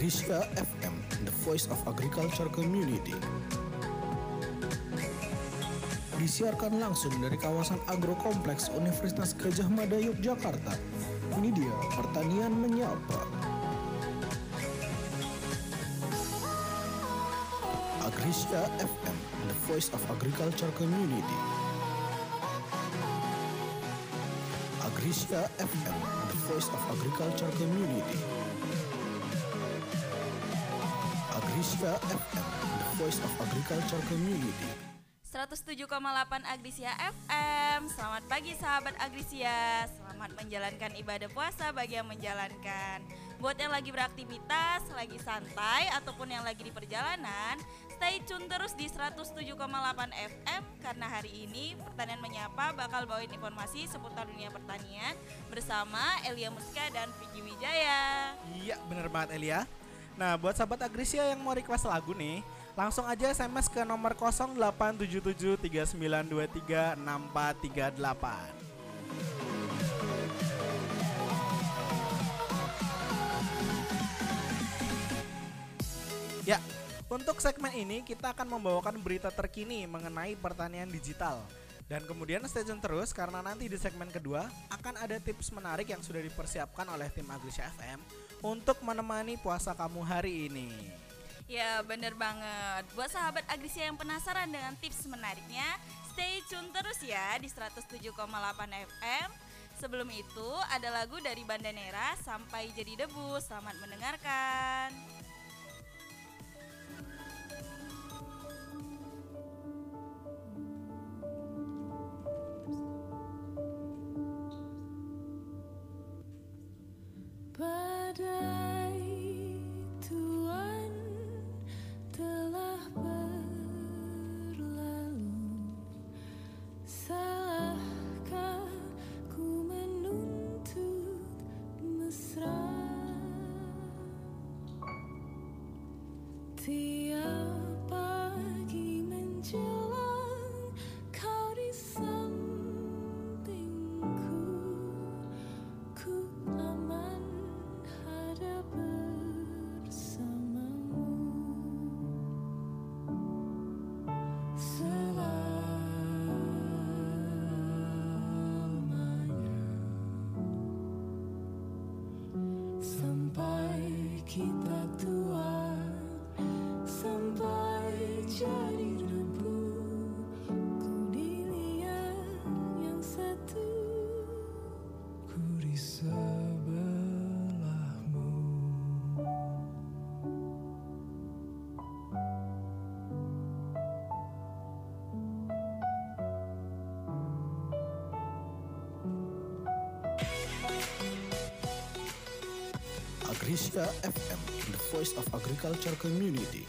Agrisya FM, the voice of agriculture community. Disiarkan langsung dari kawasan agrokompleks Universitas Gajah Mada Yogyakarta. Ini dia pertanian menyapa. Agrisya FM, the voice of agriculture community. Agrisya FM, the voice of agriculture community. Agrisya FM, the voice of agriculture community. 107,8 Agrisia FM Selamat pagi sahabat Agrisia Selamat menjalankan ibadah puasa bagi yang menjalankan. Buat yang lagi beraktivitas, lagi santai Ataupun yang lagi di perjalanan Stay tune terus di 107,8 FM Karena hari ini Pertanian Menyapa bakal bawain informasi seputar dunia pertanian Bersama Elia Muska dan Vicky Wijaya. Iya bener banget Elia Nah buat sahabat Agrisia yang mau request lagu nih Langsung aja SMS ke nomor 087739236438 Ya, untuk segmen ini kita akan membawakan berita terkini mengenai pertanian digital. Dan kemudian stay tune terus karena nanti di segmen kedua akan ada tips menarik yang sudah dipersiapkan oleh tim Agrisya FM untuk menemani puasa kamu hari ini. Ya bener banget. Buat sahabat Agrisia yang penasaran dengan tips menariknya Stay tune terus ya di 107,8 FM Sebelum itu ada lagu dari Bandanera Sampai Jadi Debu. Selamat mendengarkan da da Agrisya FM, the voice of agriculture community.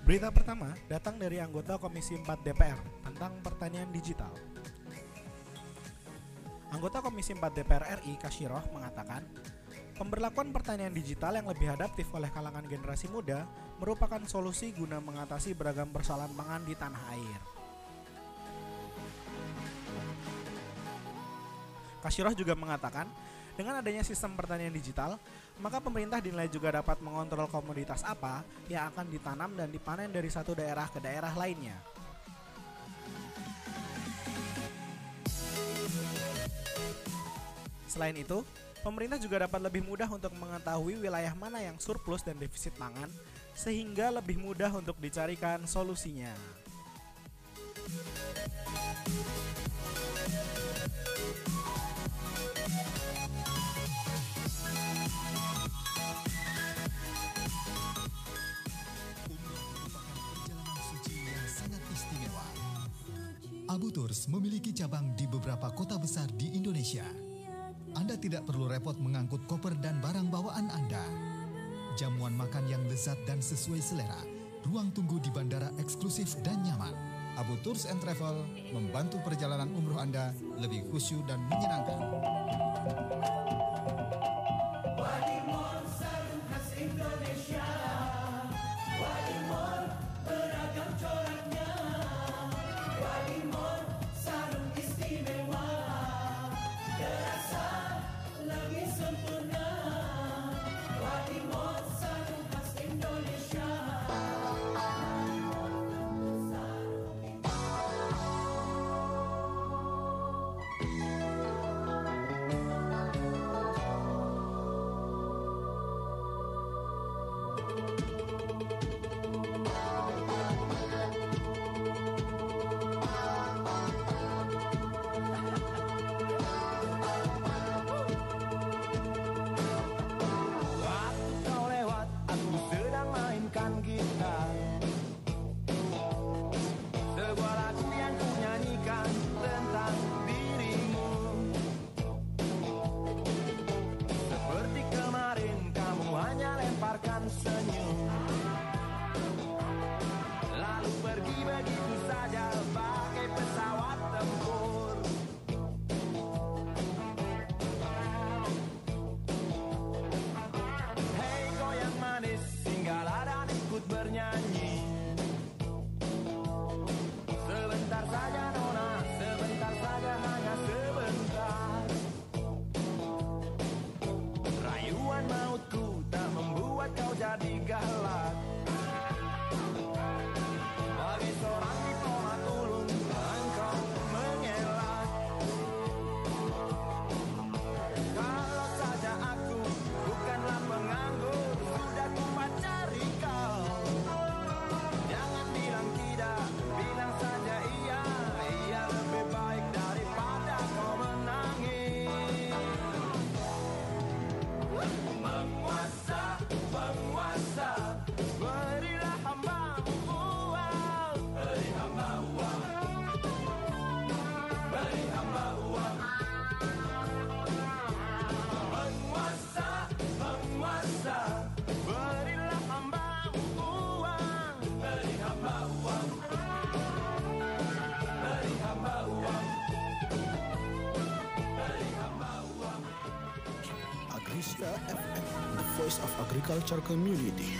Berita pertama datang dari anggota Komisi 4 DPR tentang pertanian digital. Anggota Komisi 4 DPR RI Kashiroh mengatakan, pemberlakuan pertanian digital yang lebih adaptif oleh kalangan generasi muda merupakan solusi guna mengatasi beragam persoalan pangan di tanah air. Kashiroh juga mengatakan, dengan adanya sistem pertanian digital, maka pemerintah dinilai juga dapat mengontrol komoditas apa yang akan ditanam dan dipanen dari satu daerah ke daerah lainnya. Selain itu, pemerintah juga dapat lebih mudah untuk mengetahui wilayah mana yang surplus dan defisit pangan, sehingga lebih mudah untuk dicarikan solusinya. Tours memiliki cabang di beberapa kota besar di Indonesia. Anda tidak perlu repot mengangkut koper dan barang bawaan Anda. Jamuan makan yang lezat dan sesuai selera, ruang tunggu di bandara eksklusif dan nyaman. Abu Tours and Travel membantu perjalanan umroh Anda lebih khusyuk dan menyenangkan. Of Agriculture Community.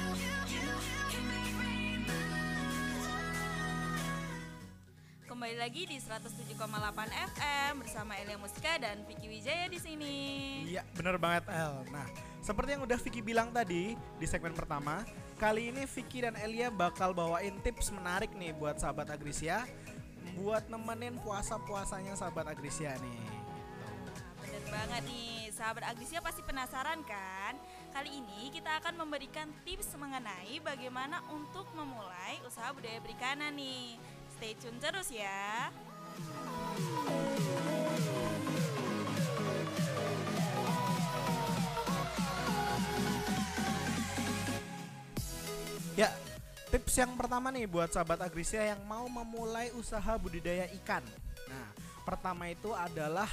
Kembali lagi di 107,8 FM bersama Elia Musika dan Vicky Wijaya di sini. Iya, bener banget El. Nah, seperti yang udah Vicky bilang tadi di segmen pertama, kali ini Vicky dan Elia bakal bawain tips menarik nih buat sahabat Agrisia buat nemenin puasa-puasanya sahabat Agrisia nih. Bener banget nih, sahabat Agrisia pasti penasaran kan? Kali ini kita akan memberikan tips mengenai bagaimana untuk memulai usaha budaya perikanan nih. Stay tune terus ya. Ya, tips yang pertama nih buat sahabat Agrisia yang mau memulai usaha budidaya ikan. Nah, pertama itu adalah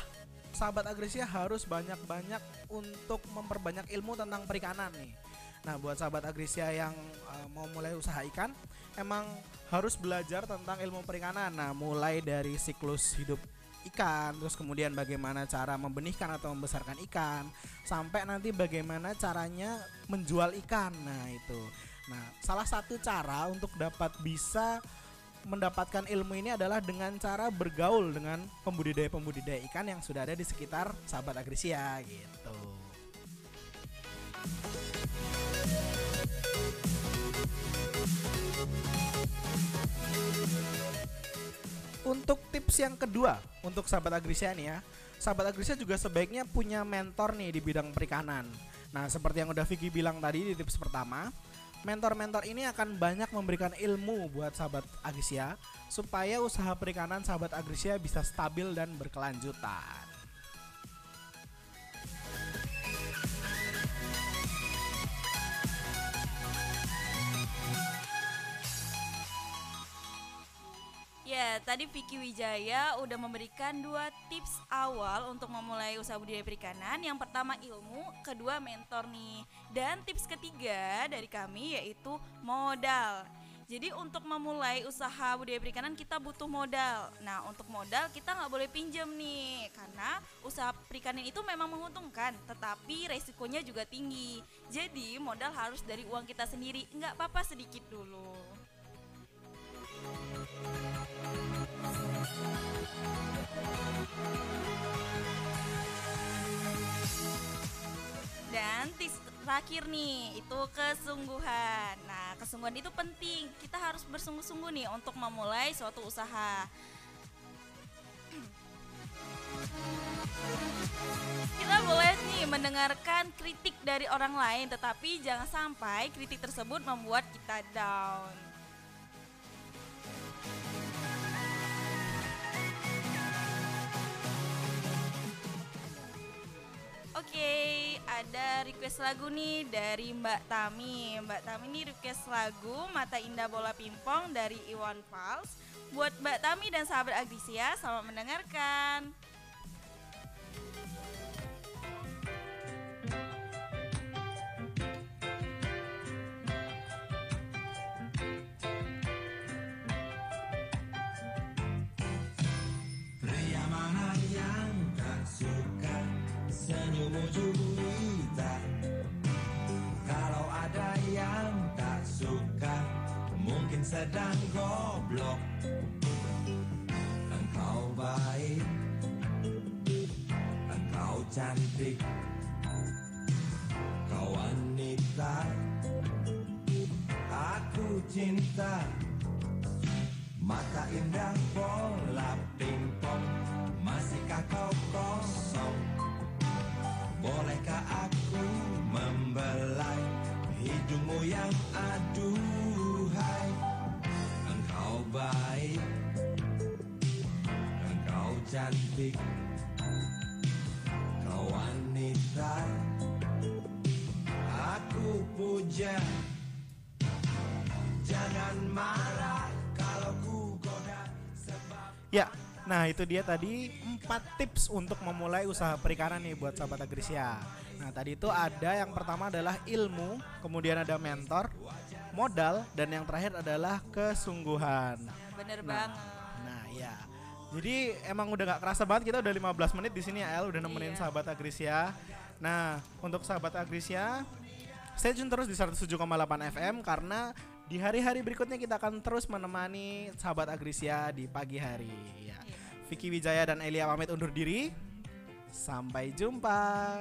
sahabat Agrisia harus banyak-banyak untuk memperbanyak ilmu tentang perikanan nih. Nah, buat sahabat Agrisia yang uh, mau mulai usaha ikan, emang harus belajar tentang ilmu perikanan. Nah, mulai dari siklus hidup ikan, terus kemudian bagaimana cara membenihkan atau membesarkan ikan, sampai nanti bagaimana caranya menjual ikan. Nah, itu. Nah, salah satu cara untuk dapat bisa mendapatkan ilmu ini adalah dengan cara bergaul dengan pembudidaya-pembudidaya ikan yang sudah ada di sekitar sahabat Agrisia gitu. Untuk tips yang kedua untuk sahabat Agrisia nih ya, sahabat Agrisia juga sebaiknya punya mentor nih di bidang perikanan. Nah, seperti yang udah Vicky bilang tadi di tips pertama, mentor-mentor ini akan banyak memberikan ilmu buat sahabat Agrisia supaya usaha perikanan sahabat Agrisia bisa stabil dan berkelanjutan. Ya, tadi Vicky Wijaya udah memberikan dua tips awal untuk memulai usaha budidaya perikanan. Yang pertama ilmu, kedua mentor nih. Dan tips ketiga dari kami yaitu modal. Jadi untuk memulai usaha budidaya perikanan kita butuh modal. Nah untuk modal kita nggak boleh pinjam nih karena usaha perikanan itu memang menguntungkan, tetapi resikonya juga tinggi. Jadi modal harus dari uang kita sendiri, nggak apa-apa sedikit dulu. Dan tips terakhir nih itu kesungguhan. Nah, kesungguhan itu penting. Kita harus bersungguh-sungguh nih untuk memulai suatu usaha. Kita boleh nih mendengarkan kritik dari orang lain, tetapi jangan sampai kritik tersebut membuat kita down. Oke, ada request lagu nih dari Mbak Tami. Mbak Tami ini request lagu Mata Indah Bola Pimpong dari Iwan Fals. Buat Mbak Tami dan sahabat Agrisia, selamat mendengarkan. Sedang goblok. Engkau baik Engkau cantik. Kau wanita Aku cinta. Mata indah bola pingpong Masihkah kau kosong? Bolehkah aku membelai Hidungmu yang Engkau baik Engkau cantik Kau wanita Aku puja Jangan marah kalau ku goda sebab Ya, nah itu dia tadi empat tips untuk memulai usaha perikanan nih buat sahabat Agrisia. Nah tadi itu ada yang pertama adalah ilmu, kemudian ada mentor, modal, dan yang terakhir adalah kesungguhan. Bener Nah, banget. Nah ya, jadi emang udah gak kerasa banget kita udah 15 menit di sini ya El udah nemenin Iya. sahabat Agrisia. Nah untuk sahabat Agrisia Stay tune terus di 107,8 FM karena di hari-hari berikutnya kita akan terus menemani sahabat Agrisia di pagi hari. Ya. Vicky Wijaya dan Elia pamit undur diri. Sampai jumpa.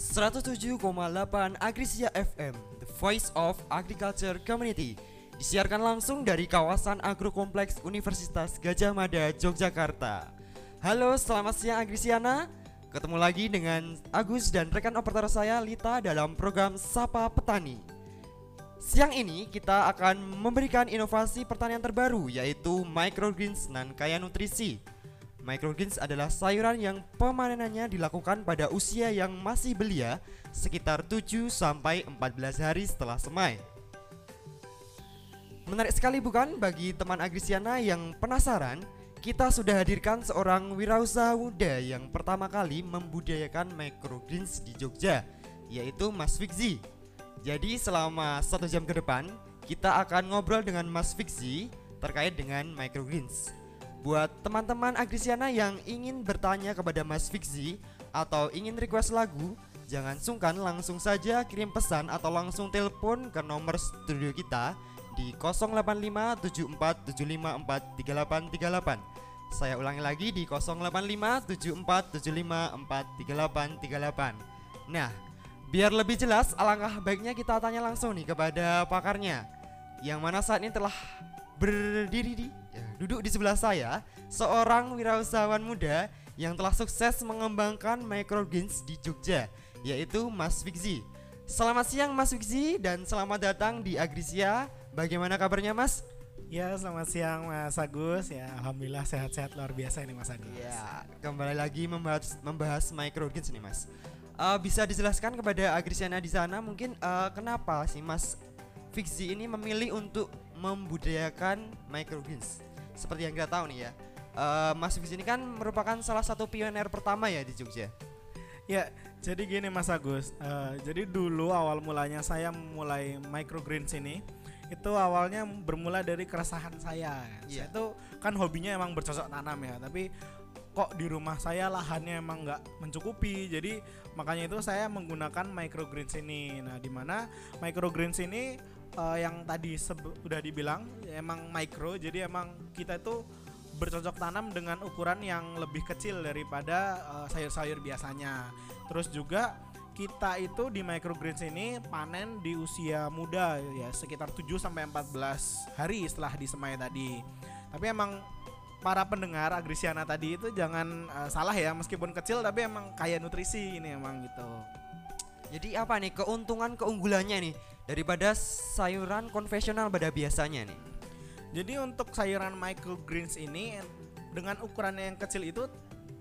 ...107,8 Agrisia FM The Voice of Agriculture Community. Disiarkan langsung dari kawasan agrokompleks Universitas Gajah Mada, Yogyakarta. Halo, selamat siang Agrisiana. Ketemu lagi dengan Agus dan rekan operator saya Lita dalam program Sapa Petani. Siang ini kita akan memberikan inovasi pertanian terbaru yaitu microgreens dan kaya nutrisi Microgreens adalah sayuran yang pemanenannya dilakukan pada usia yang masih belia sekitar 7 sampai 14 hari setelah semai. Menarik sekali bukan bagi teman Agrisiana yang penasaran? Kita sudah hadirkan seorang wirausaha muda yang pertama kali membudayakan microgreens di Jogja, yaitu Mas Fikzi. Jadi selama satu jam ke depan kita akan ngobrol dengan Mas Fikzi terkait dengan microgreens. Buat teman-teman Agrisiana yang ingin bertanya kepada Mas Fikzi atau ingin request lagu, jangan sungkan langsung saja kirim pesan atau langsung telepon ke nomor studio kita di 085747543838. Saya ulangi lagi di 085747543838. Nah, biar lebih jelas alangkah baiknya kita tanya langsung nih kepada pakarnya yang mana saat ini telah berdiri di duduk di sebelah saya seorang wirausahawan muda yang telah sukses mengembangkan microgreens di Jogja yaitu Mas Fikzi. Selamat siang Mas Fikzi dan selamat datang di Agrisia. Bagaimana kabarnya Mas? Ya, selamat siang Mas Agus. Ya, alhamdulillah sehat-sehat luar biasa ini Mas Agus. Ya, kembali lagi membahas membahas microgreens nih Mas. Eh, bisa dijelaskan kepada Agrisiana di sana mungkin eh, kenapa sih Mas Fikzi ini memilih untuk membudayakan microgreens? Seperti yang kita tahu nih ya, eh, Mas Fikzi ini kan merupakan salah satu pioner pertama ya di Jogja. Ya, jadi gini Mas Agus. Eh, jadi dulu awal mulanya saya mulai microgreens ini itu awalnya bermula dari keresahan saya. Saya Iya. tuh kan hobinya emang bercocok tanam ya, tapi kok di rumah saya lahannya emang nggak mencukupi. Jadi makanya itu saya menggunakan microgreens ini. Nah, di mana microgreens ini eh, yang tadi sebe- udah dibilang emang micro, jadi emang kita itu bercocok tanam dengan ukuran yang lebih kecil daripada eh, sayur-sayur biasanya. Terus juga kita itu di microgreens ini panen di usia muda ya sekitar 7 sampai 14 hari setelah disemai tadi. Tapi emang para pendengar Agrisiana tadi itu jangan eh, salah ya meskipun kecil tapi emang kaya nutrisi ini emang gitu. Jadi apa nih keuntungan keunggulannya nih daripada sayuran konvensional pada biasanya nih? Jadi untuk sayuran microgreens ini dengan ukurannya yang kecil itu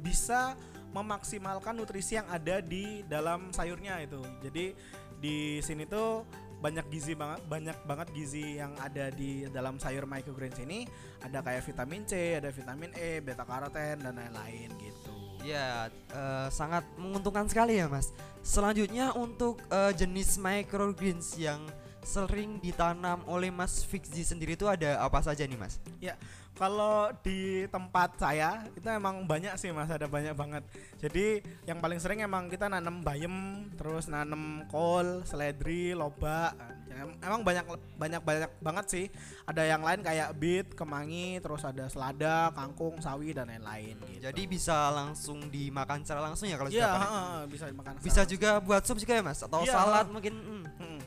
bisa memaksimalkan nutrisi yang ada di dalam sayurnya itu. Jadi di sini tuh banyak gizi banget banyak banget gizi yang ada di dalam sayur microgreens ini ada kayak vitamin C, ada vitamin E, beta karoten dan lain-lain gitu. Ya, eh, sangat menguntungkan sekali ya, Mas. Selanjutnya untuk eh, jenis microgreens yang sering ditanam oleh Mas Fikzi sendiri itu ada apa saja nih, Mas? Kalau di tempat saya itu emang banyak sih mas, ada banyak banget. Jadi yang paling sering emang kita nanam bayam, terus nanam kol, seledri, lobak. Em- emang banyak banyak banyak banget sih. Ada yang lain kayak bit, kemangi, terus ada selada, kangkung, sawi dan lain-lain. Gitu. Jadi bisa langsung dimakan secara langsung ya kalau Iya, sudah panen? bisa dimakan. Bisa juga buat sup juga ya mas atau Iya, salad mungkin. hmm. Mm-mm.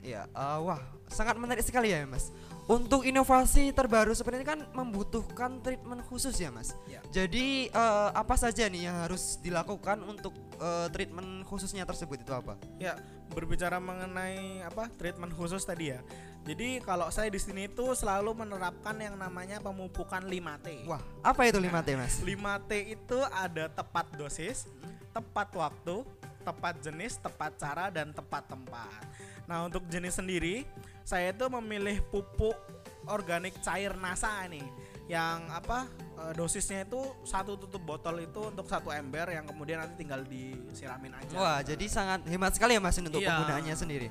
Ya, eh, wah sangat menarik sekali ya mas. Untuk inovasi terbaru seperti ini kan membutuhkan treatment khusus ya mas. Ya. Jadi eh, apa saja nih yang harus dilakukan untuk eh, treatment khususnya tersebut itu apa? Ya, berbicara mengenai apa treatment khusus tadi ya. Jadi kalau saya di sini tuh selalu menerapkan yang namanya pemupukan 5T. Wah, apa itu 5T mas? 5T itu ada tepat dosis, tepat waktu, tepat jenis, tepat cara dan tepat tempat. Nah, untuk jenis sendiri, saya itu memilih pupuk organik cair NASA nih yang apa eh, dosisnya itu satu tutup botol itu untuk satu ember yang kemudian nanti tinggal disiramin aja. Wah, jadi sangat hemat sekali ya Mas untuk Iya. penggunaannya sendiri.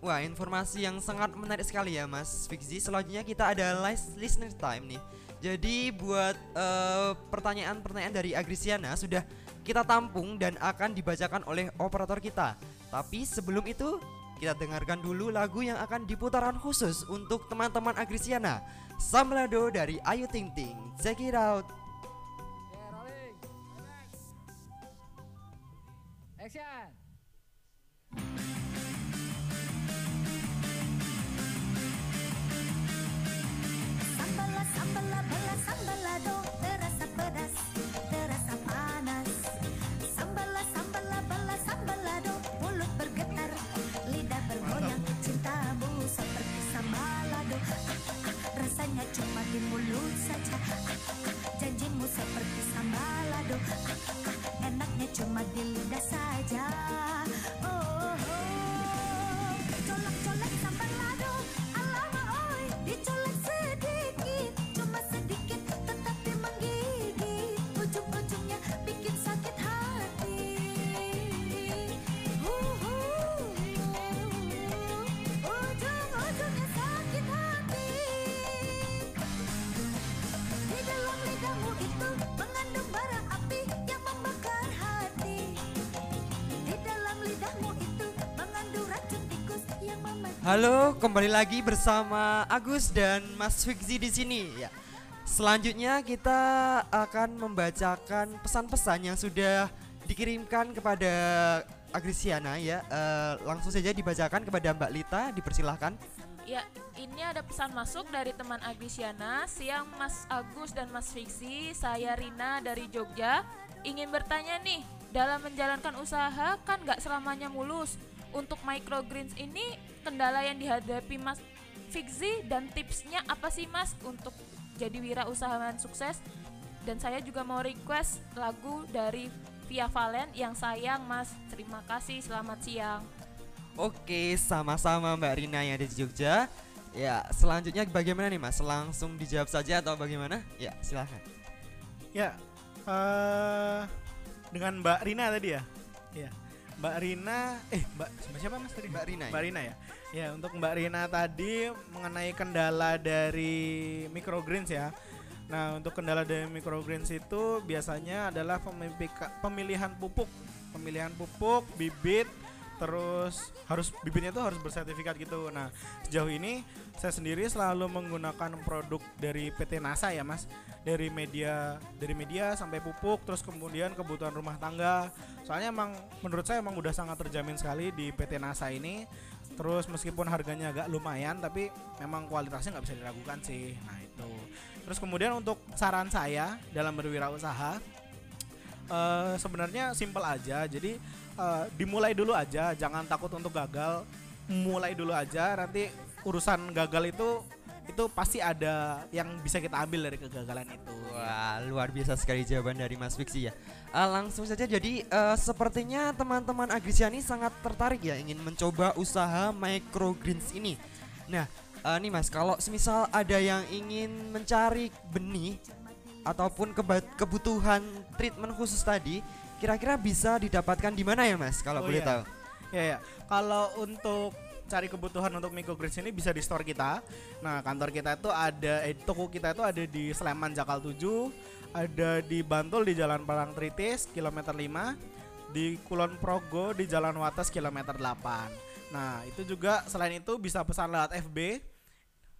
Wah, informasi yang sangat menarik sekali ya Mas Fiksi. Selanjutnya kita ada lis- listener time nih. Jadi buat eh, pertanyaan-pertanyaan dari Agrisiana sudah kita tampung dan akan dibacakan oleh operator kita. Tapi sebelum itu kita dengarkan dulu lagu yang akan diputaran khusus untuk teman-teman Agrisiana. Samlado dari Ayu Ting Ting. Check it out. Action. Sambala sambala bala sambalado terasa rasanya cuma di mulut saja janjimu seperti sambalado enaknya cuma di lidah saja oh. Halo, kembali lagi bersama Agus dan Mas Fikzi di sini ya. Selanjutnya kita akan membacakan pesan-pesan yang sudah dikirimkan kepada Agrisiana ya. Eh, langsung saja dibacakan kepada Mbak Lita, dipersilahkan. Ya, ini ada pesan masuk dari teman Agrisiana. Siang Mas Agus dan Mas Fiksi, saya Rina dari Jogja. Ingin bertanya nih, dalam menjalankan usaha kan nggak selamanya mulus. Untuk microgreens ini kendala yang dihadapi Mas Fiksi dan tipsnya apa sih Mas untuk jadi wirausahawan sukses? Dan saya juga mau request lagu dari Via Valen yang sayang Mas. Terima kasih, selamat siang. Oke, sama-sama Mbak Rina yang ada di Jogja. Ya, selanjutnya bagaimana nih Mas? Langsung dijawab saja atau bagaimana? Ya, silahkan. Ya, eh dengan Mbak Rina tadi ya. Ya. Mbak Rina, eh Mbak siapa, Mas tadi? Mbak Rina, Mbak ya. Rina ya. Ya, untuk Mbak Rina tadi mengenai kendala dari microgreens ya. Nah, untuk kendala dari microgreens itu biasanya adalah pemilihan pupuk, pemilihan pupuk, bibit, terus harus bibitnya itu harus bersertifikat gitu. Nah, sejauh ini saya sendiri selalu menggunakan produk dari PT NASA ya, Mas. Dari media dari media sampai pupuk, terus kemudian kebutuhan rumah tangga. Soalnya emang menurut saya emang udah sangat terjamin sekali di PT NASA ini. Terus meskipun harganya agak lumayan tapi memang kualitasnya nggak bisa diragukan sih. Nah, itu. Terus kemudian untuk saran saya dalam berwirausaha eh sebenarnya simpel aja. Jadi eh, dimulai dulu aja, jangan takut untuk gagal. Mulai dulu aja, nanti urusan gagal itu itu pasti ada yang bisa kita ambil dari kegagalan itu. Wah, luar biasa sekali jawaban dari Mas Fiksi ya. Eh, langsung saja jadi eh, sepertinya teman-teman Agrisiani sangat tertarik ya ingin mencoba usaha microgreens ini. Nah, eh, nih Mas, kalau semisal ada yang ingin mencari benih ataupun kebutuhan treatment khusus tadi, kira-kira bisa didapatkan di mana ya Mas kalau Oh boleh iya. tahu? Ya ya. Kalau untuk cari kebutuhan untuk microgreens ini bisa di store kita. Nah, kantor kita itu ada eh, toko kita itu ada di Sleman Jakal 7, ada di Bantul di Jalan Palang Tritis kilometer 5, di Kulon Progo di Jalan Wates kilometer 8. Nah, itu juga selain itu bisa pesan lewat FB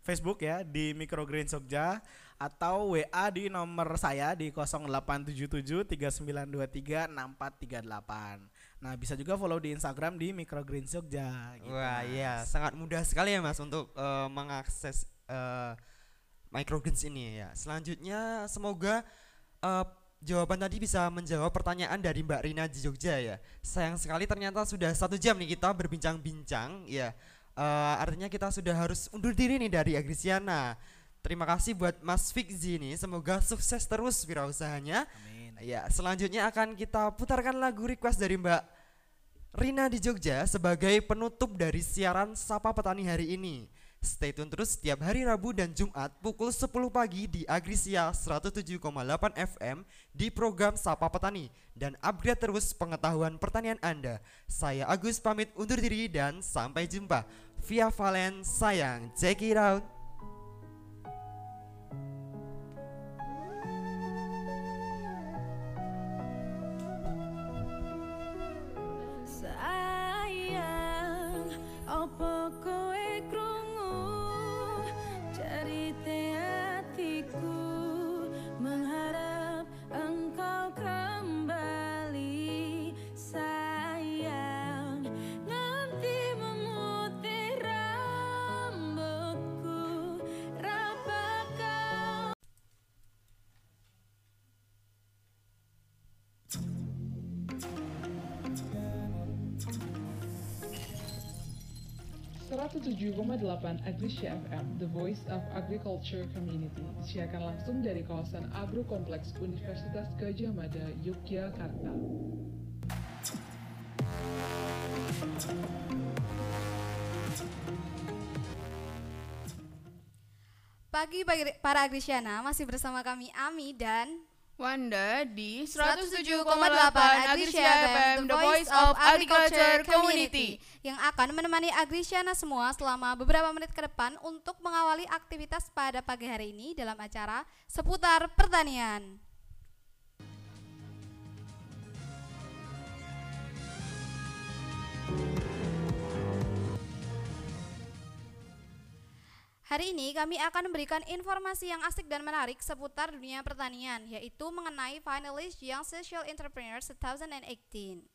Facebook ya di Microgreen Jogja atau WA di nomor saya di 0877 3923 6438. Nah, bisa juga follow di Instagram di Microgreen Jogja gitu, Wah Mas. iya sangat mudah sekali ya mas untuk eh, mengakses eh, microgreens ini ya. Selanjutnya semoga eh, jawaban tadi bisa menjawab pertanyaan dari Mbak Rina di Jogja ya. Sayang sekali ternyata sudah satu jam nih kita berbincang-bincang ya. Eh, artinya kita sudah harus undur diri nih dari Agrisiana. Terima kasih buat Mas Fikzi nih. Semoga sukses terus wirausahanya. Amin. Ya, selanjutnya akan kita putarkan lagu request dari Mbak Rina di Jogja sebagai penutup dari siaran Sapa Petani hari ini. Stay tune terus setiap hari Rabu dan Jumat pukul 10 pagi di Agrisia 107,8 FM di program Sapa Petani dan upgrade terus pengetahuan pertanian Anda. Saya Agus pamit undur diri dan sampai jumpa. Via Valen sayang, check it out. 107,8 Agrisya FM, The Voice of Agriculture Community, disiarkan langsung dari kawasan Agro Kompleks Universitas Gajah Mada, Yogyakarta. Pagi para Agrisiana masih bersama kami Ami dan Wanda di 107,8 107,8 Agrisya FM, The Voice of Agriculture Community. yang akan menemani Agrisiana semua selama beberapa menit ke depan untuk mengawali aktivitas pada pagi hari ini dalam acara seputar pertanian. Hari ini kami akan memberikan informasi yang asik dan menarik seputar dunia pertanian, yaitu mengenai finalist Young Social Entrepreneur 2018.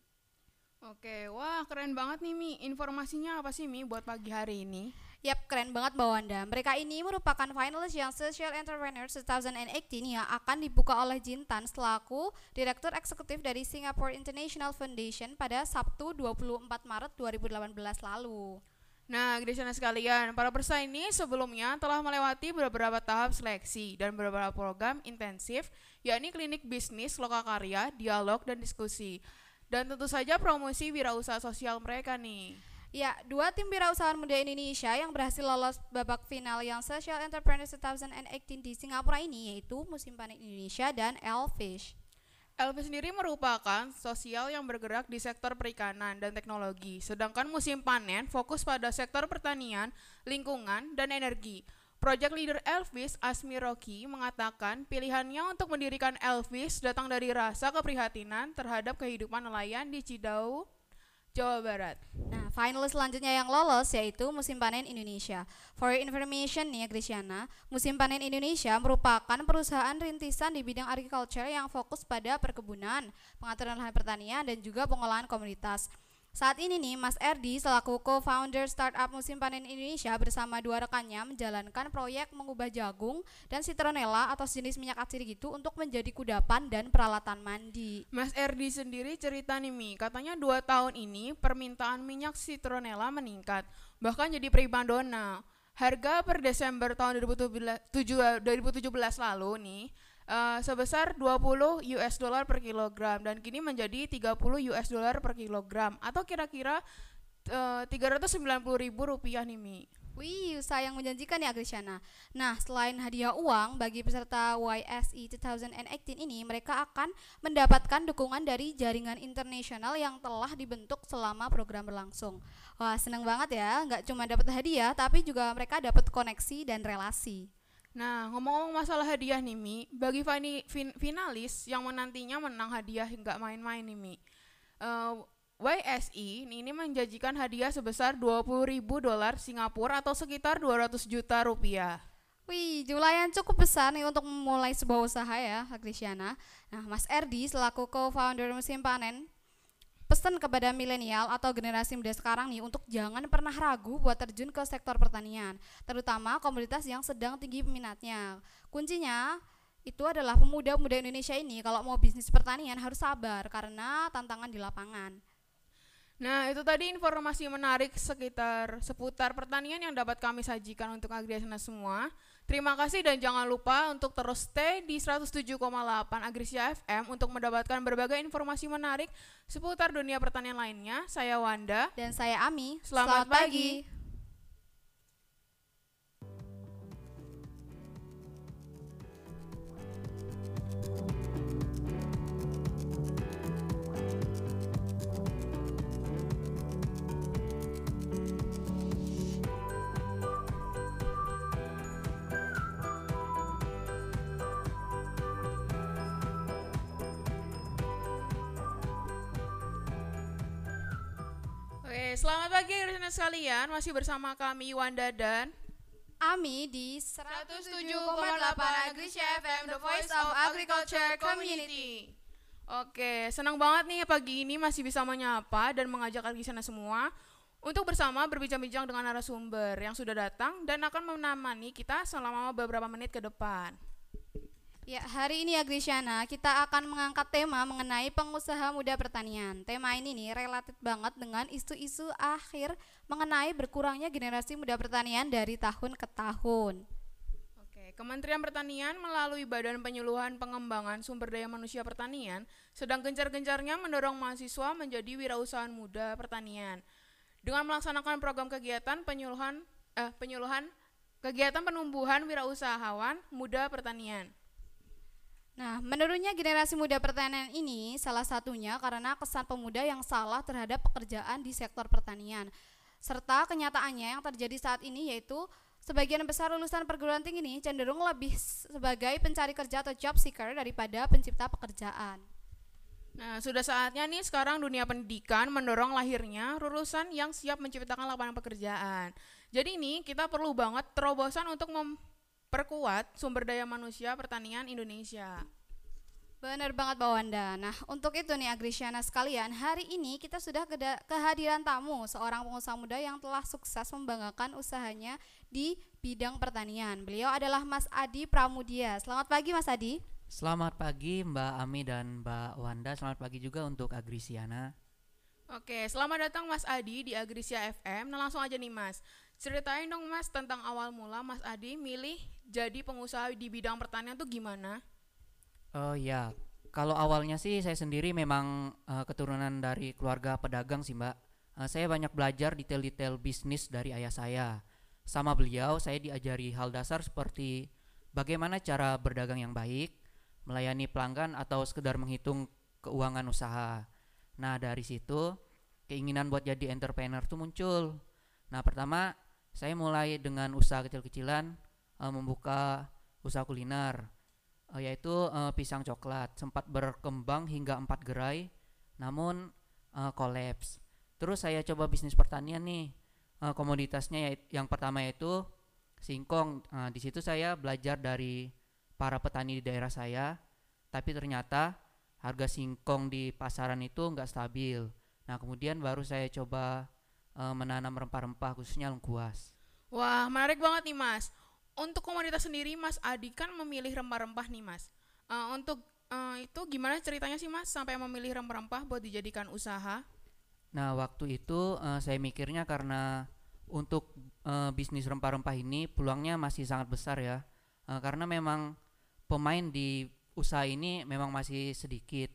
Oke, wah keren banget nih Mi. Informasinya apa sih Mi buat pagi hari ini? Yap, keren banget Mbak Wanda. Mereka ini merupakan finalis Young Social Entrepreneur 2018 yang akan dibuka oleh Jintan selaku Direktur Eksekutif dari Singapore International Foundation pada Sabtu 24 Maret 2018 lalu. Nah, Grisana sekalian, para peserta ini sebelumnya telah melewati beberapa tahap seleksi dan beberapa program intensif, yakni klinik bisnis, lokakarya, dialog, dan diskusi. Dan tentu saja promosi wirausaha sosial mereka nih. Ya, dua tim wirausahaan muda Indonesia yang berhasil lolos babak final yang Social Entrepreneur 2018 di Singapura ini yaitu Musim Panen Indonesia dan Elfish. LV sendiri merupakan sosial yang bergerak di sektor perikanan dan teknologi, sedangkan musim panen fokus pada sektor pertanian, lingkungan, dan energi. Project leader Elvis, Asmi Rocky, mengatakan pilihannya untuk mendirikan Elvis datang dari rasa keprihatinan terhadap kehidupan nelayan di Cidau, Jawa Barat. Nah, finalis selanjutnya yang lolos yaitu Musim Panen Indonesia. For information nih ya Grisiana, Musim Panen Indonesia merupakan perusahaan rintisan di bidang agriculture yang fokus pada perkebunan, pengaturan lahan pertanian, dan juga pengolahan komoditas. Saat ini nih, Mas Erdi selaku co-founder startup Musim Panen Indonesia bersama dua rekannya menjalankan proyek mengubah jagung dan citronella atau jenis minyak atsiri gitu untuk menjadi kudapan dan peralatan mandi. Mas Erdi sendiri cerita nih Mi, katanya dua tahun ini permintaan minyak citronella meningkat, bahkan jadi primadona. Harga per Desember tahun 2017, 2017 lalu nih eh, sebesar 20 US dollar per kilogram dan kini menjadi 30 US dollar per kilogram atau kira-kira eh, 390 ribu rupiah nih Mi. Wih, usaha yang menjanjikan ya Agrisiana. Nah, selain hadiah uang bagi peserta YSE 2018 ini, mereka akan mendapatkan dukungan dari jaringan internasional yang telah dibentuk selama program berlangsung. Wah, seneng banget ya. Nggak cuma dapat hadiah, tapi juga mereka dapat koneksi dan relasi. Nah, ngomong-ngomong masalah hadiah nih Mi, bagi fin- finalis yang menantinya menang hadiah nggak main-main nih Mi. Eh, YSI ini ini menjanjikan hadiah sebesar 20.000 dolar Singapura atau sekitar 200 juta rupiah. Wih, jumlah yang cukup besar nih untuk memulai sebuah usaha ya, Agrisiana. Nah, Mas Erdi selaku co-founder Musim Panen pesan kepada milenial atau generasi muda sekarang nih untuk jangan pernah ragu buat terjun ke sektor pertanian, terutama komoditas yang sedang tinggi peminatnya. Kuncinya itu adalah pemuda-pemuda Indonesia ini kalau mau bisnis pertanian harus sabar karena tantangan di lapangan. Nah, itu tadi informasi menarik sekitar seputar pertanian yang dapat kami sajikan untuk Agriasana semua. Terima kasih dan jangan lupa untuk terus stay di 107,8 Agrisia FM untuk mendapatkan berbagai informasi menarik seputar dunia pertanian lainnya. Saya Wanda dan saya Ami. Selamat, Selamat pagi. pagi. Selamat pagi rekan sekalian. Masih bersama kami Wanda dan Ami di 107,8 Agrisia FM, The Voice of Agriculture Community. Oke, senang banget nih pagi ini masih bisa menyapa dan mengajak Agrisana semua untuk bersama berbincang-bincang dengan narasumber yang sudah datang dan akan menemani kita selama beberapa menit ke depan. Ya, hari ini Agrisiana kita akan mengangkat tema mengenai pengusaha muda pertanian. Tema ini nih relatif banget dengan isu-isu akhir mengenai berkurangnya generasi muda pertanian dari tahun ke tahun. Oke, Kementerian Pertanian melalui Badan Penyuluhan Pengembangan Sumber Daya Manusia Pertanian sedang gencar-gencarnya mendorong mahasiswa menjadi wirausahaan muda pertanian dengan melaksanakan program kegiatan penyuluhan eh, penyuluhan kegiatan penumbuhan wirausahawan muda pertanian. Nah, menurutnya generasi muda pertanian ini salah satunya karena kesan pemuda yang salah terhadap pekerjaan di sektor pertanian. Serta kenyataannya yang terjadi saat ini yaitu sebagian besar lulusan perguruan tinggi ini cenderung lebih sebagai pencari kerja atau job seeker daripada pencipta pekerjaan. Nah, sudah saatnya nih sekarang dunia pendidikan mendorong lahirnya lulusan yang siap menciptakan lapangan pekerjaan. Jadi ini kita perlu banget terobosan untuk memperkuat sumber daya manusia pertanian Indonesia. Benar banget Mbak Wanda. Nah, untuk itu nih Agrisiana sekalian, hari ini kita sudah kehadiran tamu seorang pengusaha muda yang telah sukses membanggakan usahanya di bidang pertanian. Beliau adalah Mas Adi Pramudia. Selamat pagi Mas Adi. Selamat pagi Mbak Ami dan Mbak Wanda. Selamat pagi juga untuk Agrisiana. Oke, selamat datang Mas Adi di Agrisia FM. Nah, langsung aja nih Mas. Ceritain dong Mas tentang awal mula Mas Adi milih jadi pengusaha di bidang pertanian tuh gimana? Oh ya, kalau awalnya sih saya sendiri memang eh, keturunan dari keluarga pedagang sih Mbak. Eh, saya banyak belajar detail-detail bisnis dari ayah saya. Sama beliau saya diajari hal dasar seperti bagaimana cara berdagang yang baik, melayani pelanggan atau sekedar menghitung keuangan usaha. Nah, dari situ keinginan buat jadi entrepreneur tuh muncul. Nah, pertama saya mulai dengan usaha kecil-kecilan eh, membuka usaha kuliner eh, yaitu eh, pisang coklat. Sempat berkembang hingga empat gerai namun eh, kolaps. Terus saya coba bisnis pertanian nih Eh, komoditasnya yang pertama yaitu singkong. Eh, di situ saya belajar dari para petani di daerah saya tapi ternyata harga singkong di pasaran itu nggak stabil. Nah kemudian baru saya coba eh, menanam rempah-rempah khususnya lengkuas Wah, menarik banget nih Mas. Untuk komoditas sendiri Mas Adi kan memilih rempah-rempah nih Mas. Eh, untuk eh, itu gimana ceritanya sih Mas sampai memilih rempah-rempah buat dijadikan usaha? Nah, waktu itu eh, saya mikirnya karena untuk eh, bisnis rempah-rempah ini peluangnya masih sangat besar ya. Eh, karena memang pemain di usaha ini memang masih sedikit.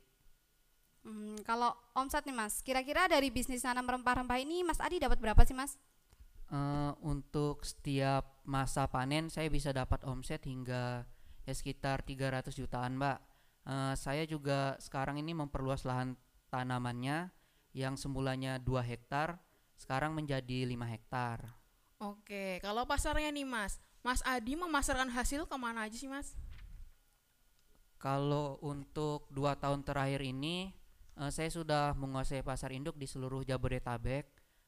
Hmm, kalau omset nih Mas, kira-kira dari bisnis nanam rempah-rempah ini Mas Adi dapat berapa sih Mas? Eh, untuk setiap masa panen saya bisa dapat omset hingga ya sekitar 300 jutaan, Mbak. Eh, saya juga sekarang ini memperluas lahan tanamannya yang semulanya 2 hektar sekarang menjadi 5 hektar. Oke, kalau pasarnya nih Mas, Mas Adi memasarkan hasil ke mana aja sih Mas? Kalau untuk dua tahun terakhir ini eh, saya sudah menguasai pasar induk di seluruh Jabodetabek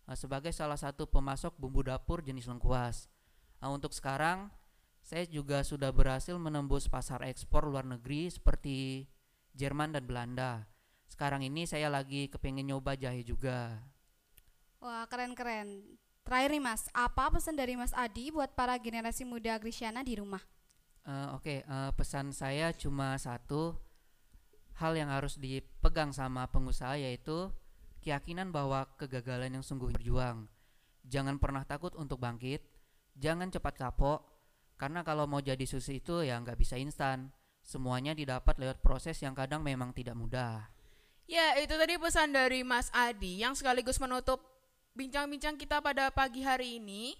eh, sebagai salah satu pemasok bumbu dapur jenis lengkuas. Nah, untuk sekarang saya juga sudah berhasil menembus pasar ekspor luar negeri seperti Jerman dan Belanda. Sekarang ini saya lagi kepengen nyoba jahe juga. Wah, keren-keren. Terakhir nih Mas, apa pesan dari Mas Adi buat para generasi muda Agrisiana di rumah? Eh, Oke, eh, pesan saya cuma satu hal yang harus dipegang sama pengusaha yaitu keyakinan bahwa kegagalan yang sungguh berjuang. Jangan pernah takut untuk bangkit, jangan cepat kapok, karena kalau mau jadi sukses itu ya nggak bisa instan. Semuanya didapat lewat proses yang kadang memang tidak mudah. Ya, itu tadi pesan dari Mas Adi yang sekaligus menutup bincang-bincang kita pada pagi hari ini.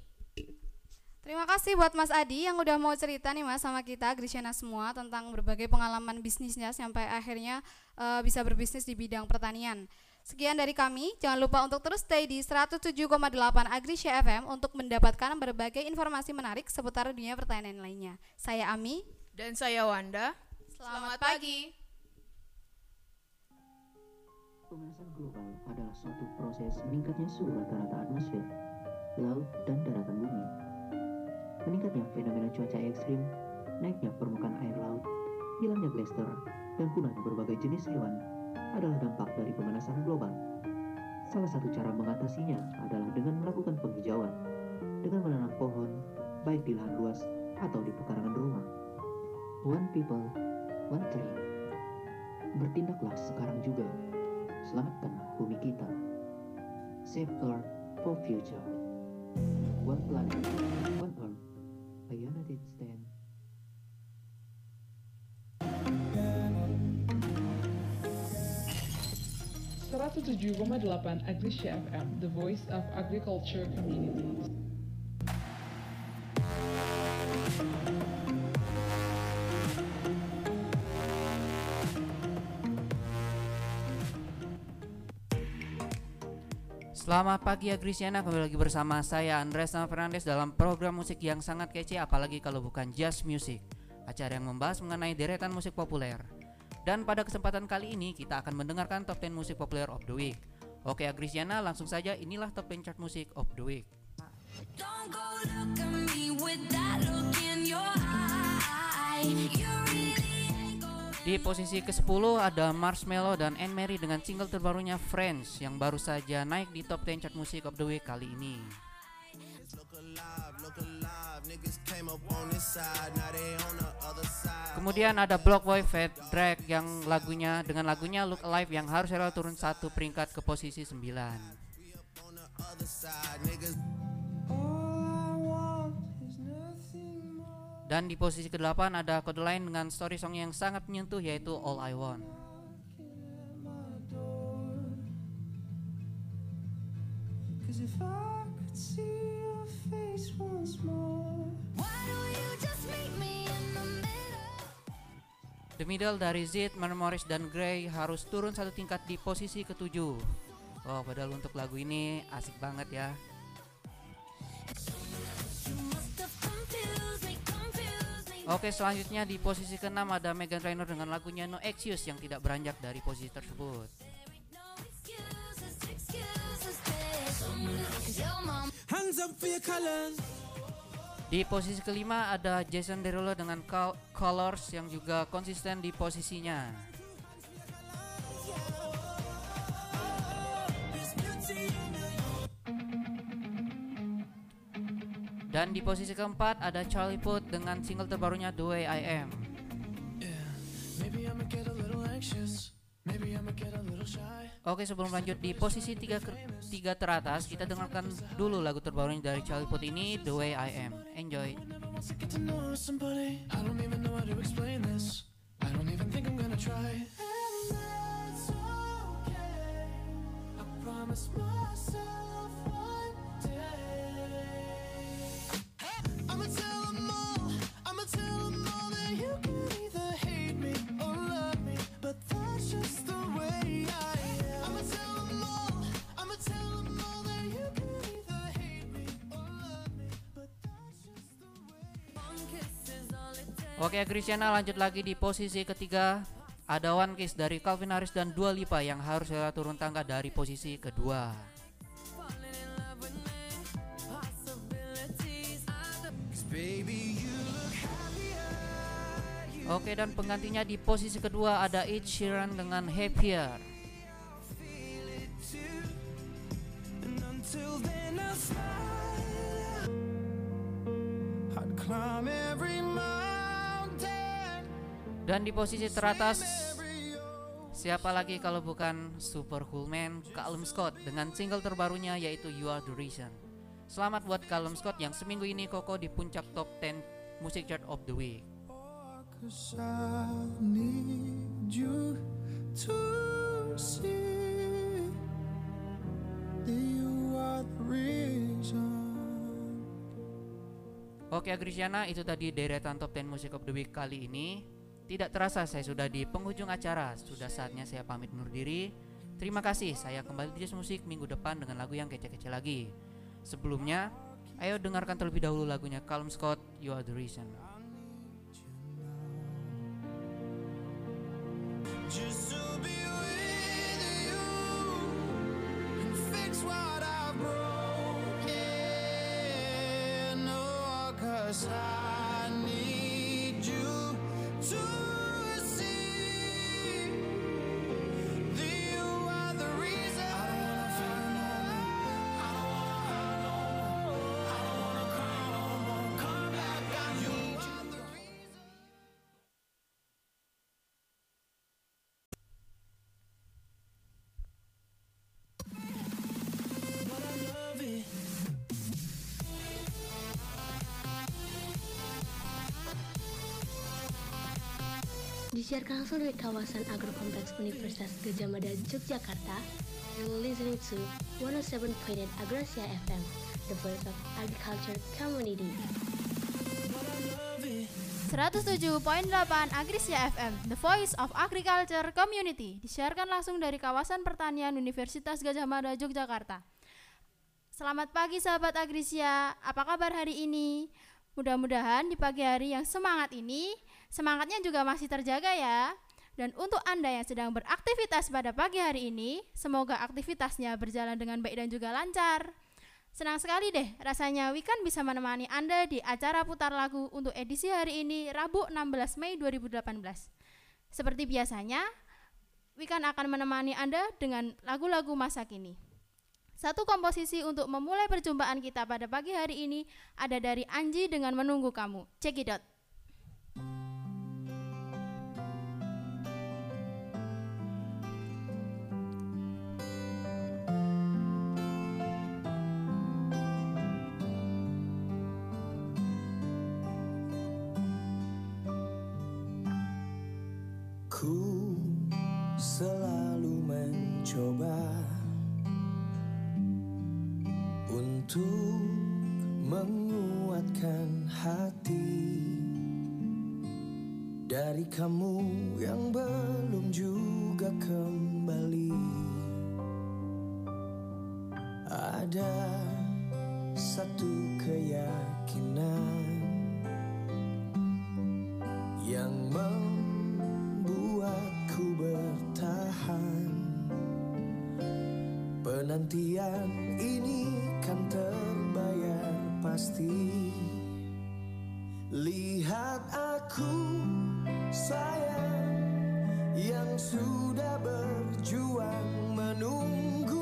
Terima kasih buat Mas Adi yang udah mau cerita nih Mas sama kita Grisiana semua tentang berbagai pengalaman bisnisnya sampai akhirnya eh, bisa berbisnis di bidang pertanian. Sekian dari kami, jangan lupa untuk terus stay di 107,8 Agrisya FM untuk mendapatkan berbagai informasi menarik seputar dunia pertanian lainnya. Saya Ami dan saya Wanda. Selamat, pagi. Pemanasan global adalah suatu proses meningkatnya suhu rata-rata atmosfer, laut, dan daratan bumi. Meningkatnya fenomena cuaca ekstrim, naiknya permukaan air laut, hilangnya glacier, dan punahnya berbagai jenis hewan adalah dampak dari pemanasan global. Salah satu cara mengatasinya adalah dengan melakukan penghijauan, dengan menanam pohon, baik di lahan luas atau di pekarangan rumah. One people, one tree. Bertindaklah sekarang juga. Selamatkan bumi kita. Save Earth for future. One planet, 107,8 Agrisha FM, the voice of agriculture communities. Selamat pagi Agrisiana, kembali lagi bersama saya Andres Nama Fernandes dalam program musik yang sangat kece apalagi kalau bukan jazz music. Acara yang membahas mengenai deretan musik populer. Dan pada kesempatan kali ini kita akan mendengarkan top 10 musik populer of the week Oke Agrisiana langsung saja inilah top 10 chart musik of the week Don't go look at me with that look in your eye. You really Di posisi ke-10 ada Marshmello dan Anne Mary dengan single terbarunya Friends yang baru saja naik di top 10 chart musik of the week kali ini. Kemudian ada Block Boy Fat Drag yang lagunya dengan lagunya Look Alive yang harus rela turun satu peringkat ke posisi 9. Dan di posisi ke-8 ada kode lain dengan story song yang sangat menyentuh yaitu All I Want. Cause if I could see your face once more, The Middle dari Zid, Morris dan Grey harus turun satu tingkat di posisi ketujuh. Oh, padahal untuk lagu ini asik banget ya. Oke, selanjutnya di posisi keenam ada Megan Trainor dengan lagunya No Excuse yang tidak beranjak dari posisi tersebut. hands up for your colors. Di posisi kelima ada Jason Derulo dengan Col- Colors yang juga konsisten di posisinya. Dan di posisi keempat ada Charlie Puth dengan single terbarunya The Way I Am. Maybe I'ma get a. Oke sebelum lanjut di posisi tiga, tiga teratas kita dengarkan dulu lagu terbarunya dari Charlie Puth ini The Way I Am. Enjoy. To Oke Cristiana lanjut lagi di posisi ketiga ada One Kiss dari Calvin Harris dan Dua Lipa yang harus rela turun tangga dari posisi kedua. Oke dan penggantinya di posisi kedua ada Ed Sheeran dengan Happier. Dan di posisi teratas Siapa lagi kalau bukan Super Cool Man Callum Scott dengan single terbarunya yaitu You Are The Reason. Selamat buat Callum Scott yang seminggu ini koko di puncak top 10 Music Chart of the Week. Oke Agrisiana itu tadi deretan top 10 Music of the Week kali ini. Tidak terasa saya sudah di penghujung acara. Sudah saatnya saya pamit undur diri. Terima kasih. Saya kembali di Jazz Musik minggu depan dengan lagu yang kece-kece lagi. Sebelumnya, ayo dengarkan terlebih dahulu lagunya Calum Scott, You Are The Reason. Disiarkan langsung dari kawasan Agrokompleks Universitas Gajah Mada, Yogyakarta. You're listening to 107.8 Agrasia FM, the voice of agriculture community. 107.8 Agrisia FM, The Voice of Agriculture Community, disiarkan langsung dari kawasan pertanian Universitas Gajah Mada, Yogyakarta. Selamat pagi sahabat Agrisia, apa kabar hari ini? Mudah-mudahan di pagi hari yang semangat ini, semangatnya juga masih terjaga ya. Dan untuk Anda yang sedang beraktivitas pada pagi hari ini, semoga aktivitasnya berjalan dengan baik dan juga lancar. Senang sekali deh, rasanya Wikan bisa menemani Anda di acara putar lagu untuk edisi hari ini, Rabu 16 Mei 2018. Seperti biasanya, Wikan akan menemani Anda dengan lagu-lagu masa kini. Satu komposisi untuk memulai perjumpaan kita pada pagi hari ini ada dari Anji dengan Menunggu Kamu. Check it out. Kamu Lihat aku sayang yang sudah berjuang menunggumu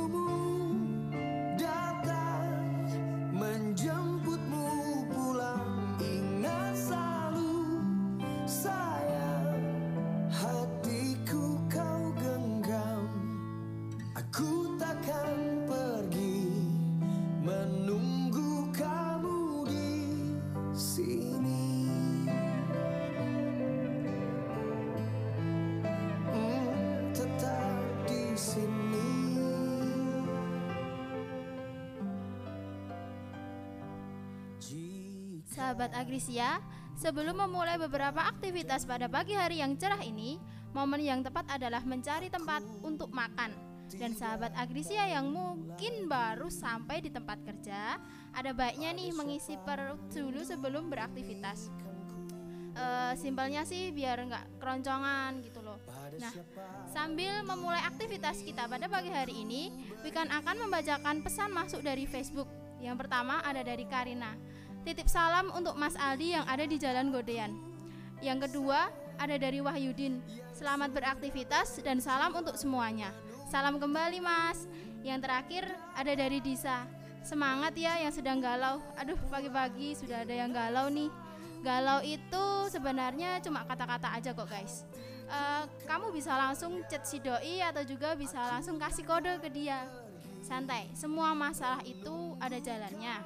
Sahabat Agrisia, sebelum memulai beberapa aktivitas pada pagi hari yang cerah ini, momen yang tepat adalah mencari tempat untuk makan. Dan sahabat Agrisia yang mungkin baru sampai di tempat kerja, ada baiknya nih mengisi perut dulu sebelum beraktivitas. eh, simpelnya sih biar nggak keroncongan gitu loh. Nah, sambil memulai aktivitas kita pada pagi hari ini, Wikan akan membacakan pesan masuk dari Facebook. Yang pertama ada dari Karina. Titip salam untuk Mas Aldi yang ada di Jalan Godean. Yang kedua ada dari Wahyudin. Selamat beraktivitas dan salam untuk semuanya. Salam kembali Mas. Yang terakhir ada dari Disa. Semangat ya yang sedang galau. Aduh pagi-pagi sudah ada yang galau nih. Galau itu sebenarnya cuma kata-kata aja kok guys. Eh, kamu bisa langsung chat si doi atau juga bisa langsung kasih kode ke dia. Santai, semua masalah itu ada jalannya.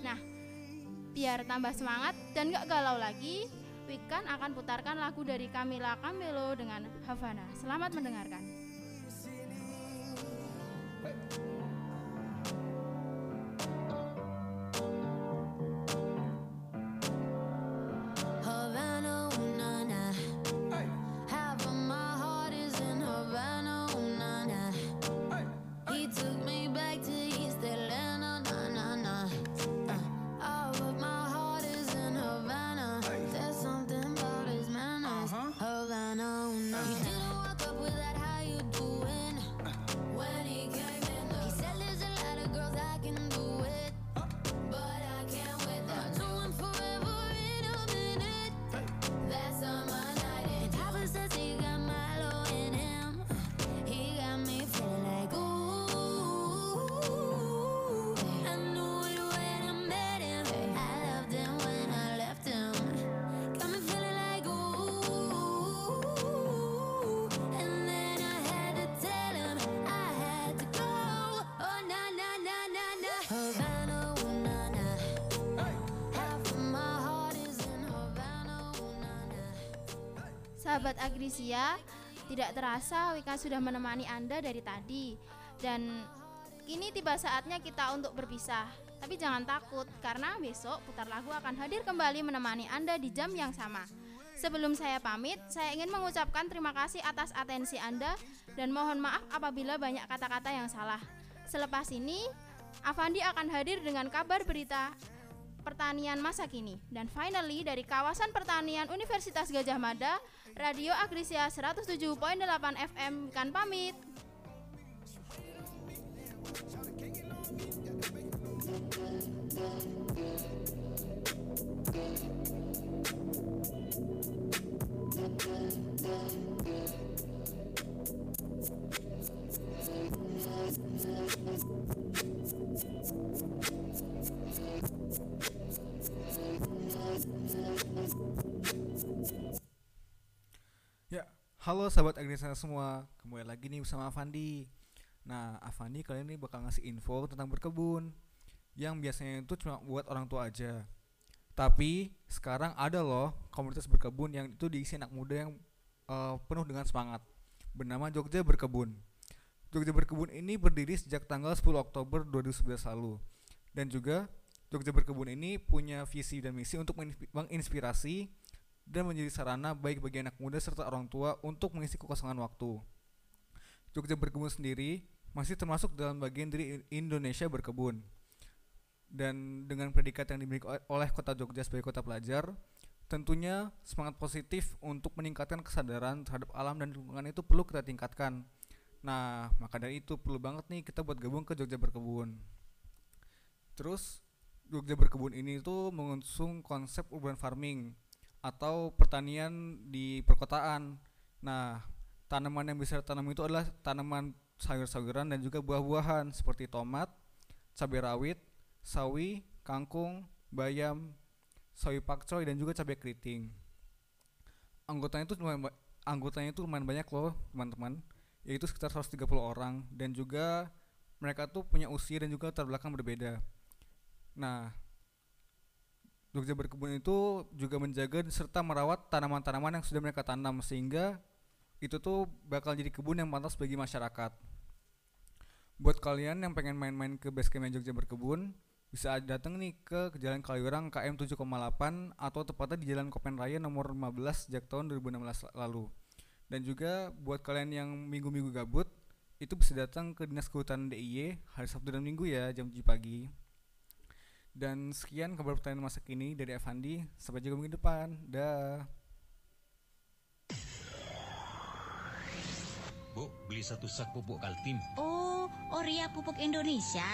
Nah, biar tambah semangat dan gak galau lagi, Wikan akan putarkan lagu dari Camila Camelo dengan Havana. Selamat mendengarkan. Havana, Sahabat Agrisia, tidak terasa Wika sudah menemani Anda dari tadi dan kini tiba saatnya kita untuk berpisah. Tapi jangan takut karena besok putar lagu akan hadir kembali menemani Anda di jam yang sama. Sebelum saya pamit, saya ingin mengucapkan terima kasih atas atensi Anda dan mohon maaf apabila banyak kata-kata yang salah. Selepas ini, Avandi akan hadir dengan kabar berita pertanian masa kini. Dan finally dari kawasan pertanian Universitas Gajah Mada, Radio Agrisia 107.8 FM kan pamit. Ya, halo sahabat Agnesana semua. Kembali lagi nih bersama Avandi. Nah, Avandi kali ini bakal ngasih info tentang berkebun yang biasanya itu cuma buat orang tua aja. Tapi sekarang ada loh komunitas berkebun yang itu diisi anak muda yang eh, penuh dengan semangat. Bernama Jogja Berkebun. Jogja Berkebun ini berdiri sejak tanggal 10 Oktober 2011 lalu. Dan juga Jogja Berkebun ini punya visi dan misi untuk menginspi- menginspirasi dan menjadi sarana baik bagi anak muda serta orang tua untuk mengisi kekosongan waktu. Jogja Berkebun sendiri masih termasuk dalam bagian dari Indonesia Berkebun. Dan dengan predikat yang dimiliki oleh Kota Jogja sebagai kota pelajar, tentunya semangat positif untuk meningkatkan kesadaran terhadap alam dan lingkungan itu perlu kita tingkatkan. Nah, maka dari itu perlu banget nih kita buat gabung ke Jogja Berkebun. Terus Jogja Berkebun ini tuh mengusung konsep urban farming atau pertanian di perkotaan. Nah, tanaman yang bisa ditanam itu adalah tanaman sayur-sayuran dan juga buah-buahan seperti tomat, cabai rawit, sawi, kangkung, bayam, sawi pakcoy dan juga cabai keriting. Anggotanya itu lumayan anggotanya itu lumayan banyak loh, teman-teman. Yaitu sekitar 130 orang dan juga mereka tuh punya usia dan juga latar belakang berbeda. Nah, Jogja Berkebun itu juga menjaga serta merawat tanaman-tanaman yang sudah mereka tanam sehingga itu tuh bakal jadi kebun yang pantas bagi masyarakat. Buat kalian yang pengen main-main ke base campnya Jogja Berkebun, bisa datang nih ke Jalan Kaliurang KM 7,8 atau tepatnya di Jalan Kopen Raya nomor 15 sejak tahun 2016 lalu. Dan juga buat kalian yang minggu-minggu gabut, itu bisa datang ke Dinas Kehutanan DIY hari Sabtu dan Minggu ya jam 7 pagi. Dan sekian kabar pertanyaan masa kini dari Evandi. Sampai jumpa minggu depan. Dah. Bu, beli satu sak pupuk Kaltim. Oh, Oria pupuk Indonesia.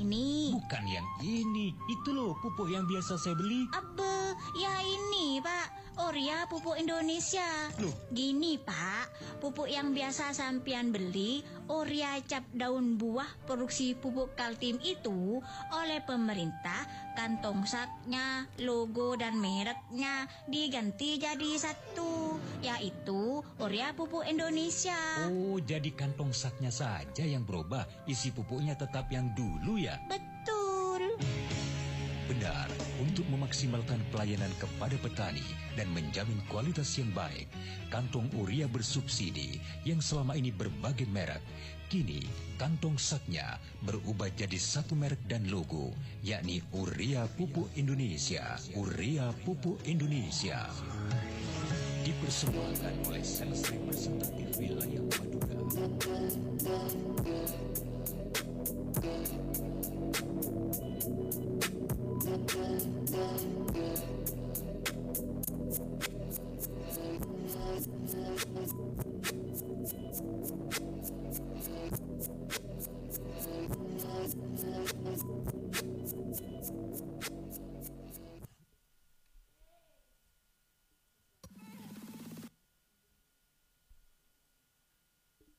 Ini. Bukan yang ini. Itu loh pupuk yang biasa saya beli. Abe, ya ini Pak. Oria pupuk Indonesia. Loh? Gini Pak, pupuk yang biasa sampian beli, Oria cap daun buah produksi pupuk Kaltim itu oleh pemerintah kantong saknya, logo dan mereknya diganti jadi satu, yaitu Oria pupuk Indonesia. Oh, jadi kantong saknya saja yang berubah. Isi pupuknya tetap yang dulu ya? Betul. Untuk memaksimalkan pelayanan kepada petani dan menjamin kualitas yang baik, kantong urea bersubsidi yang selama ini berbagai merek, kini kantong saknya berubah jadi satu merek dan logo, yakni Urea Pupuk Indonesia. Urea Pupuk Indonesia. Dipersembahkan oleh Sales Representatif Wilayah Madura.